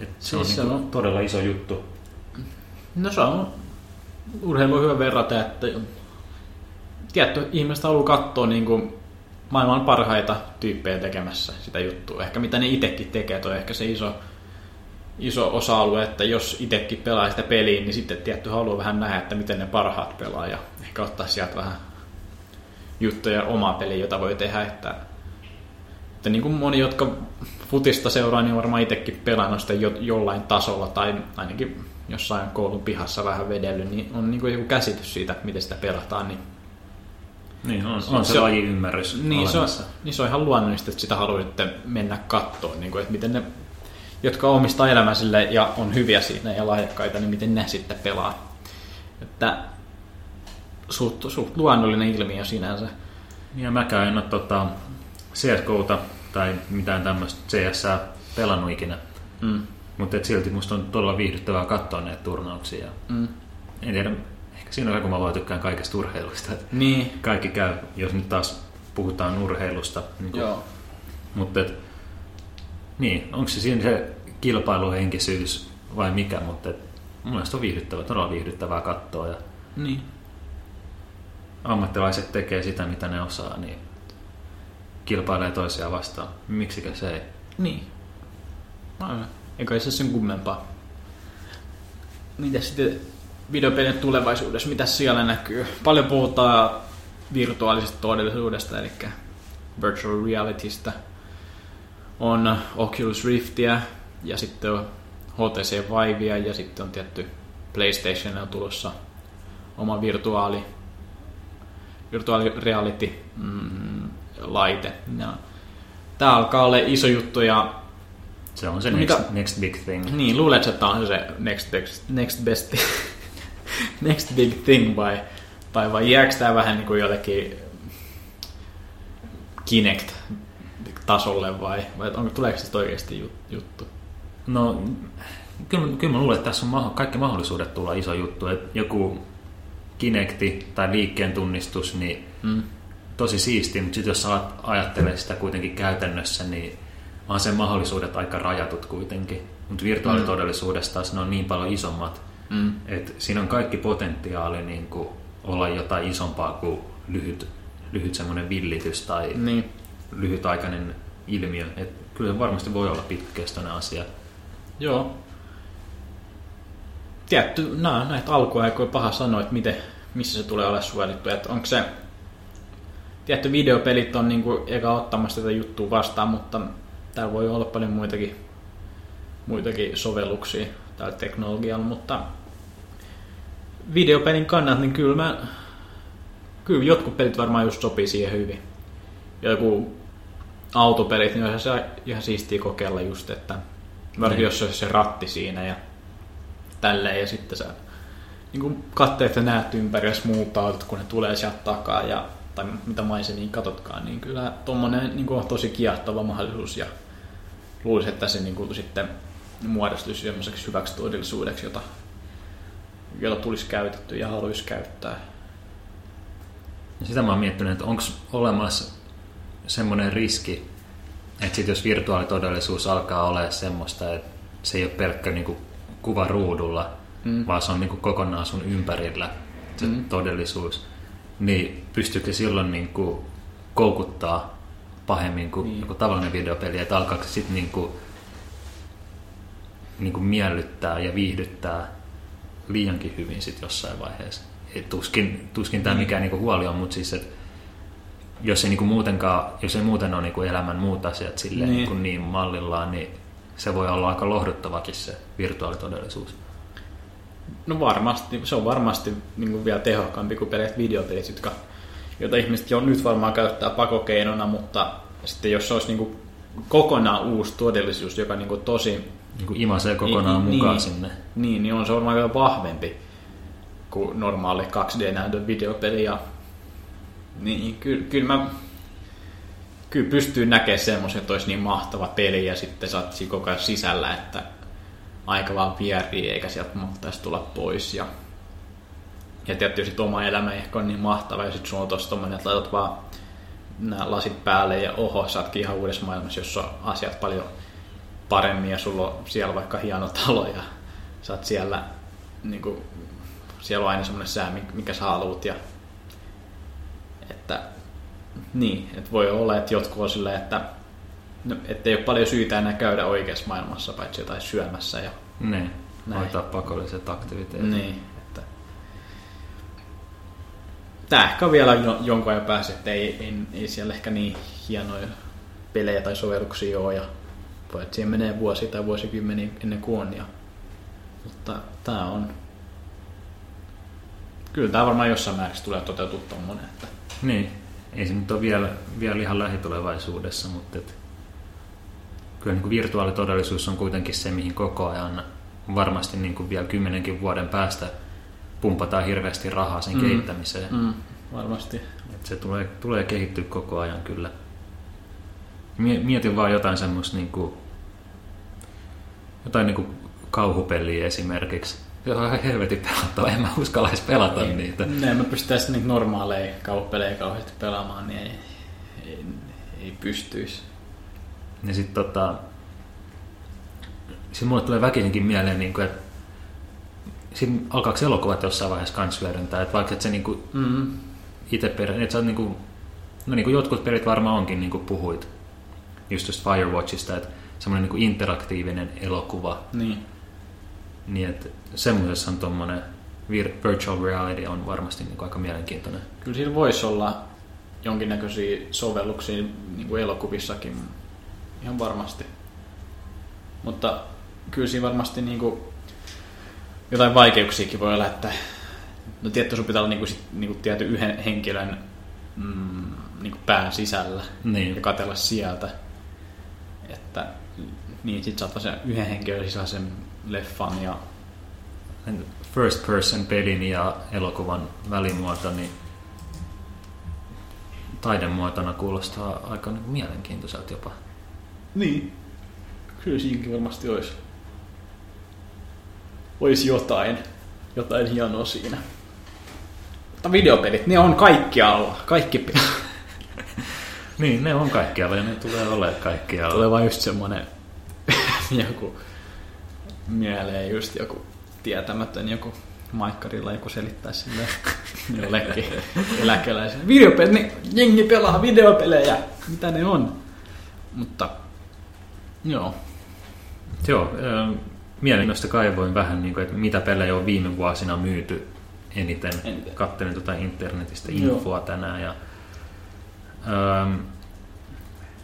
Et se on, Siis se niinku on- todella iso juttu. No se on urheilu hyvä verrata, että tietty ihmiset haluaa katsoa niin kuin maailman parhaita tyyppejä tekemässä sitä juttua. Ehkä mitä ne itsekin tekee, toi on ehkä se iso, iso osa-alue, että jos itsekin pelaa sitä peliä, niin sitten tietty haluaa vähän nähdä, että miten ne parhaat pelaa ja ehkä ottaa sieltä vähän juttuja omaa peliä, jota voi tehdä, että, että niin kuin moni, jotka futista seuraa, niin varmaan itsekin pelannut sitä jo, jollain tasolla tai ainakin jossain koulun pihassa vähän vedellyt, niin on niin kuin joku käsitys siitä, miten sitä pelataan, niin Niin, on, Se- on se, se- laji ymmärrys niin se, on, niin se on ihan luonnollista, että sitä haluaa sitten mennä kattoon, niin kuin, että miten ne, jotka omistaa elämää sille ja on hyviä siinä ja lahjakkaita, niin miten ne sitten pelaa. Että suht, suht luonnollinen ilmiö sinänsä. Ja mäkään en ole tota, CSGOta tai mitään tämmöistä CS pelannut ikinä. Mm. Mutta silti musta on todella viihdyttävää katsoa näitä turnauksia. Mm. En tiedä, ehkä siinä on kun mä vaan tykkään kaikesta urheilusta. Niin, Kaikki käy, jos nyt taas puhutaan urheilusta. Niin kuin, joo. Mutta et, niin, onko se siinä se kilpailuhenkisyys vai mikä, mutta et, mun mielestä on viihdyttävää, todella viihdyttävää katsoa. Ja Niin. ammattilaiset tekee sitä, mitä ne osaa, niin kilpailee toisiaan vastaan. Miksikä se ei? Niin. Aivan. Eikä se sen kummempaa. Mitäs sitten videopelien tulevaisuudessa, mitä siellä näkyy? Paljon puhutaan virtuaalisesta todellisuudesta, eli virtual realitystä. On Oculus Riftiä ja sitten on HTC Vivea ja sitten on tietty PlayStation on tulossa oma virtuaali, virtuaali reality mm, laite. Ja Tämä alkaa olla iso juttu ja Se on se next, mitä- next big thing. niin, luulet, että tämä on se next, next, next best (laughs) next big thing vai, tai vai jääkö tämä vähän niin kuin jollekin Kinect-tasolle vai, vai onko, tuleeko se oikeasti jut- juttu? No, kyllä, kyllä mä luulen, että tässä on maho- kaikki mahdollisuudet tulla iso juttu. Et joku Kinecti tai liikkeen tunnistus, niin Mm. tosi siisti, mutta sitten jos ajattelee sitä kuitenkin käytännössä, niin on sen mahdollisuudet aika rajatut kuitenkin. Mutta virtuaalitodellisuudessa taas ne on niin paljon isommat, Mm. että siinä on kaikki potentiaali niin kuin olla jotain isompaa kuin lyhyt, lyhyt semmoinen villitys tai Niin, lyhytaikainen ilmiö. Et kyllä se varmasti voi olla pitkäkestoinen asia. Joo. Tietty, nää, näitä alkuaikoja paha sanoa, että miten, missä se tulee olla suojattu. Että onko se, tietty videopelit on niinku eka ottamassa tätä juttua vastaan, mutta täällä voi olla paljon muitakin, muitakin sovelluksia tällä teknologialla, mutta videopelin kannalta, niin kyllä mä, kyllä jotkut pelit varmaan just sopii siihen hyvin. Joku autopelit, niin on se ihan siistiä kokeilla just, että varsinkin Niin. jos se olisi se ratti siinä ja tälleen, ja sitten sä niin kuin katteet ja näet ympäristössä muut autot, kun ne tulee sieltä takaa, ja, tai mitä maisemia katotkaan, niin kyllä tuommoinen niin on tosi kiehtova mahdollisuus, ja luulisin, että se niin kuin, sitten muodostuisi semmoiseksi hyväksi todellisuudeksi, jota, jota tulisi käytetty ja haluaisi käyttää. Ja sitä mä oon miettinyt, että onko olemassa semmoinen riski, että sit jos virtuaalitodellisuus alkaa olla semmoista, että se ei ole pelkkä niinku kuva ruudulla, mm. vaan se on niinku kokonaan sun ympärillä se mm. todellisuus, niin pystyykö silloin niinku koukuttaa pahemmin kuin niin. joku tavallinen videopeli, että alkaako se sitten niinku, niinku miellyttää ja viihdyttää liiankin hyvin sit jossain vaiheessa. Et tuskin, tuskin tämä mikään niinku huoli on, mutta siis, että jos ei, niinku muutenkaan, jos ei muuten ole niinku elämän muut asiat silleen Niin. niin. Niin, niin mallillaan, niin se voi olla aika lohduttavakin se virtuaalitodellisuus. No varmasti, se on varmasti niin kuin vielä tehokkaampi kuin pelät videopelit, jotka, joita ihmiset jo nyt varmaan käyttää pakokeinona, mutta sitten jos se olisi niin kuin kokonaan uusi todellisuus, joka niin kuin tosi... Niin kuin imasee kokonaan niin, mukaan niin, sinne. Niin, niin on se varmaan vielä vahvempi kuin normaali 2D-näytön videopeli. Ja, niin, kyllä, kyllä mä kyllä pystyy näkemään semmoisen, että olisi niin mahtava peli ja sitten siinä koko ajan sisällä, että aika vaan vierii eikä sieltä mahtaisi tulla pois. Ja, ja tietysti oma elämä ehkä on niin mahtava ja sitten sulla on tossa tommonen, että laitat vaan nämä lasit päälle ja oho, sä ootkin ihan uudessa maailmassa, jossa on asiat paljon paremmin ja sulla on siellä vaikka hieno talo ja sä oot siellä, niin kuin, siellä on aina semmoinen sää, mikä sä haluut ja että niin, että voi olla, että jotkut on silleen, että no, ei ole paljon syytä enää käydä oikeassa maailmassa, paitsi jotain syömässä. Ja, Niin, Näin. hoitaa pakolliset aktiviteetit. niin, että Tämä ehkä on vielä jo- jonkun ajan päässä, että ei, ei, ei siellä ehkä niin hienoja pelejä tai sovelluksia ole. Ja voi, että siihen menee vuosi tai vuosikymmeniä ennen kuin on. Ja, mutta tämä on... Kyllä tämä varmaan jossain määrin tulee toteutua tuommoinen. Että, Niin, ei se nyt ole vielä, vielä ihan lähitulevaisuudessa, mutta et, kyllä niin kuin virtuaalitodellisuus on kuitenkin se, mihin koko ajan varmasti niin kuin vielä kymmenenkin vuoden päästä pumpataan hirveästi rahaa sen Mm. kehittämiseen. Mm. varmasti. Et se tulee, tulee kehittyä koko ajan kyllä. Mie- Mietin vaan jotain semmoista niin kuin, jotain niin kuin kauhupeliä esimerkiksi. On ihan helvetin pelattava, en mä uskalla edes pelata Niin. niitä. Ne, mä pystyttäisiin niitä normaaleja kauppelejä kauheasti pelaamaan, niin ei, ei, ei pystyisi. Ja sitten tota, sit mulle tulee väkisinkin mieleen, niin kuin, että siinä alkaako elokuvat jossain vaiheessa kans hyödyntää, että vaikka et se niin kuin Mm, itse perä, että sä oot niin kuin, no niin kuin jotkut pelit varmaan onkin, niin kuin puhuit just tuosta Firewatchista, että semmoinen niin kuin interaktiivinen elokuva, niin. Niin että semmoisessa on tuommoinen virtual reality on varmasti niin aika mielenkiintoinen. Kyllä siinä voisi olla jonkinnäköisiä sovelluksia niin kuin elokuvissakin, ihan varmasti. Mutta kyllä siinä varmasti niin kuin, jotain vaikeuksiakin voi olla, että no tietty sun pitää olla niin kuin, sit, niin kuin tietyn yhden henkilön mm, niin kuin pään sisällä Niin. ja katella sieltä. Että niin, sit saat vaan sen yhden henkilön sisäisen leffan ja First person pelin ja elokuvan välimuoto, niin taidemuotona kuulostaa aika niin kuin mielenkiintoiselta jopa. Niin. Kyllä siinäkin varmasti olisi. Olisi jotain. Jotain hienoa siinä. Mutta videopelit, ne on kaikkialla. Kaikki (laughs) Niin, ne on kaikkialla ja ne tulee olemaan kaikkialla. Tulee vaan just semmonen (laughs) joku mieleen just joku tietämätön joku maikkarilla joku selittää sille jollekin eläkeläiselle. Videopelit, ne, jengi pelaa videopelejä. Mitä ne on? Mutta joo. Joo, ö, mielenkiintoista kaivoin vähän, niin kuin, että mitä pelejä on viime vuosina myyty eniten. Eniten. Kattelin tuota internetistä Joo. infoa tänään. Ja, ö,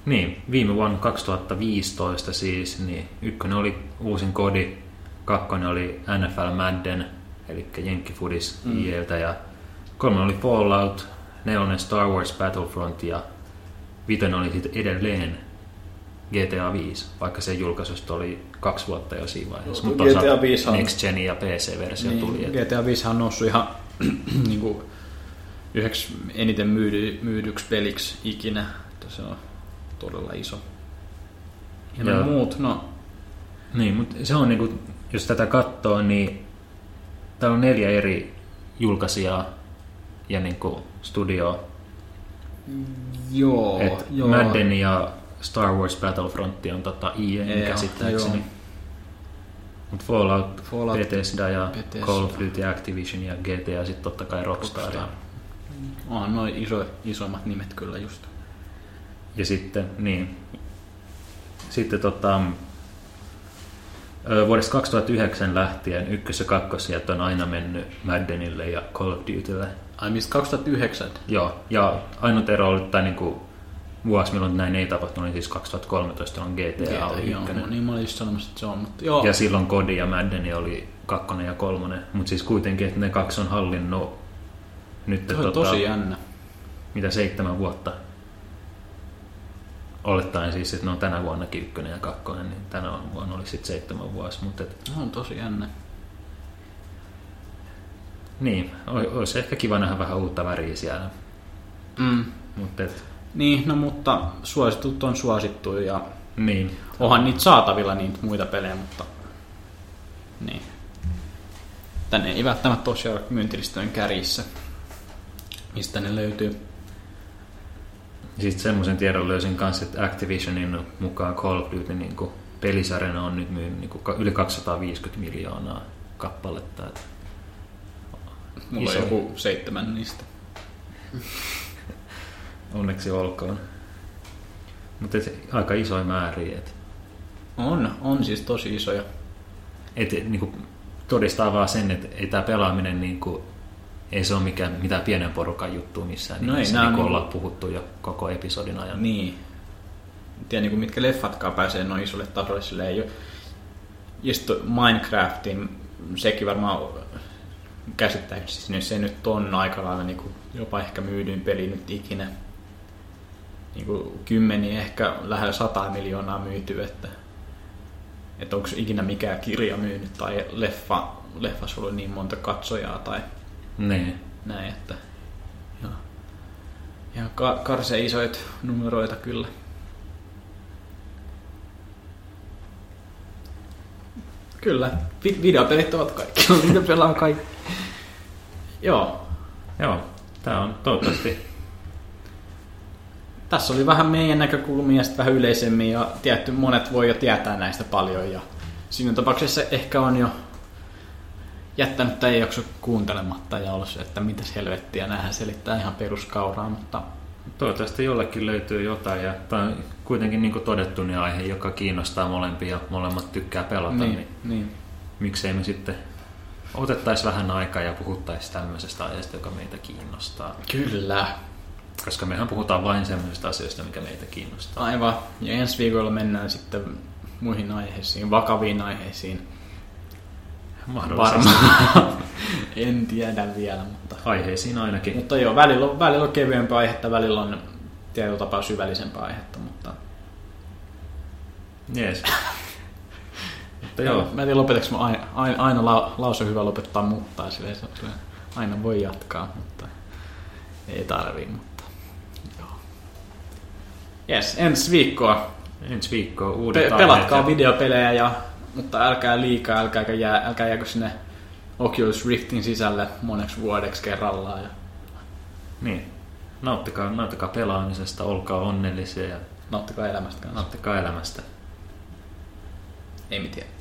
niin, viime vuonna 2015 siis, niin ykkönen oli uusin kodi, kakkonen oli NFL Madden, eli Jenkkifudis Mm. mm. IEltä, ja kolmonen oli Fallout, nelonen Star Wars Battlefront, ja vitonen oli sitten edelleen GTA 5, vaikka se julkaisusta oli kaksi vuotta jo siinä vaiheessa. Mutta GTA toisaalta 5 on- Next Gen ja PC-versio Niin, tuli. Et, GTA 5 on noussut ihan (clears throat) niin kuin, yhdeksi eniten myydy, myydyksi peliksi ikinä. Että se on todella iso. Ja ne muut, no niin, mutta se on niinku, jos tätä katsoo, niin täällä on neljä eri julkaisijaa ja niinku studio. joo, Et joo. Madden ja Star Wars Battlefront on tota EA Joo, käsittääkseni. joo. Mutta Fallout, Fallout, Bethesda ja Bethesda. Call of Duty Activision ja GTA sitten totta kai Rockstar. Rockstar. Ja, On noin iso, isoimmat nimet kyllä just. Ja sitten, niin. Sitten tota, vuodesta 2009 lähtien ykkös- ja kakkosijat on aina mennyt Maddenille ja Call of Dutylle. Ai mistä 2009? Joo, ja ainut ero oli, tai niinku vuosi, milloin näin ei tapahtunut, niin siis 2013 on GTA oli joo, ykkönen. niin mä olin just sanomassa, että se on, mutta joo. Ja silloin Kodi ja Madden oli kakkonen ja kolmonen. Mutta siis kuitenkin, että ne kaksi on hallinnut nyt se on tosi jännä. mitä seitsemän vuotta. Olettaen siis, että ne on tänä vuonnakin ykkönen ja kakkonen, niin tänä vuonna oli sitten seitsemän vuosi. Mutta et, On tosi jännä. niin, olisi ehkä kiva nähdä vähän uutta väriä siellä. Mm. Mutta et, Niin, no mutta suositut on suosittu ja niin, onhan niitä saatavilla niitä muita pelejä, mutta niin. Tänne ei välttämättä siellä myyntilistöjen kärjissä, mistä ne löytyy. Sitten semmoisen tiedon löysin kanssa, että Activisionin mukaan Call of Duty niin kuin pelisarjana on nyt myynyt niin kuin yli 250 miljoonaa kappaletta. Että Mulla Iso. on joku seitsemän niistä. (laughs) onneksi olkoon. Mutta aika isoja määriä. Et, On, on siis tosi isoja. et, niin kuin todistaa vaan sen, että ei tämä pelaaminen niin kuin, ei se ole mikään, mitään pienen porukan juttu missään. No ei, nimessä, on niin kuin niinku- ollaan puhuttu jo koko episodin ajan. Niin. En tiedä, niin kuin mitkä leffatkaan pääsee noin isolle tasolle silleen jo. Ja sitten Minecraftin, sekin varmaan käsittääkseni se nyt on aika lailla niin kuin jopa ehkä myydyin peli nyt ikinä. Niin kuin kymmeniä, ehkä lähellä sata miljoonaa myyty, että, että onko ikinä mikään kirja myynyt tai leffa, leffassa ollut niin monta katsojaa tai Niin. näin, että ja, ja ka- karse isoit numeroita kyllä. Kyllä, vi- videopelit ovat kaikki. (laughs) Niitä pelaan kaikki. Joo, Joo, tämä on toivottavasti tässä oli vähän meidän näkökulmia ja sitten vähän yleisemmin ja tietty monet voi jo tietää näistä paljon ja siinä tapauksessa ehkä on jo jättänyt tämän jakso kuuntelematta ja ollut se, että mitäs helvettiä, näähän selittää ihan peruskauraa, mutta Toivottavasti jollekin löytyy jotain ja tämä on kuitenkin niin kuin todettu niin aihe, joka kiinnostaa molempia ja molemmat tykkää pelata, niin, niin, niin niin. miksei me sitten otettaisiin vähän aikaa ja puhuttaisiin tämmöisestä aiheesta, joka meitä kiinnostaa. Kyllä, Koska mehän puhutaan vain semmoisista asioista, mikä meitä kiinnostaa. aivan. Ja ensi viikolla mennään sitten muihin aiheisiin, vakaviin aiheisiin. Mahdollisesti. Varmaan. en tiedä vielä, mutta... Aiheisiin ainakin. Mutta joo, välillä on, välillä on kevyempää aihetta, välillä on tietyllä tapaa syvällisempää aihetta, mutta... Jees. (laughs) Mutta Joo. Mä en tiedä, lopetaks mä aina, aina, la, lause hyvä lopettaa muuttaa, silleen, se, aina voi jatkaa, mutta ei tarvii, mutta joo. Yes, ensi viikkoa. ensi viikkoa uudet Pe- pelatkaa videopelejä, ja, mutta älkää liikaa, älkää, jää, älkää jääkö sinne Oculus Riftin sisälle moneksi vuodeksi kerrallaan. Ja Niin. Nauttikaa, nauttikaa pelaamisesta, olkaa onnellisia ja nauttikaa elämästä kanssa. nauttikaa elämästä. Ei mitään.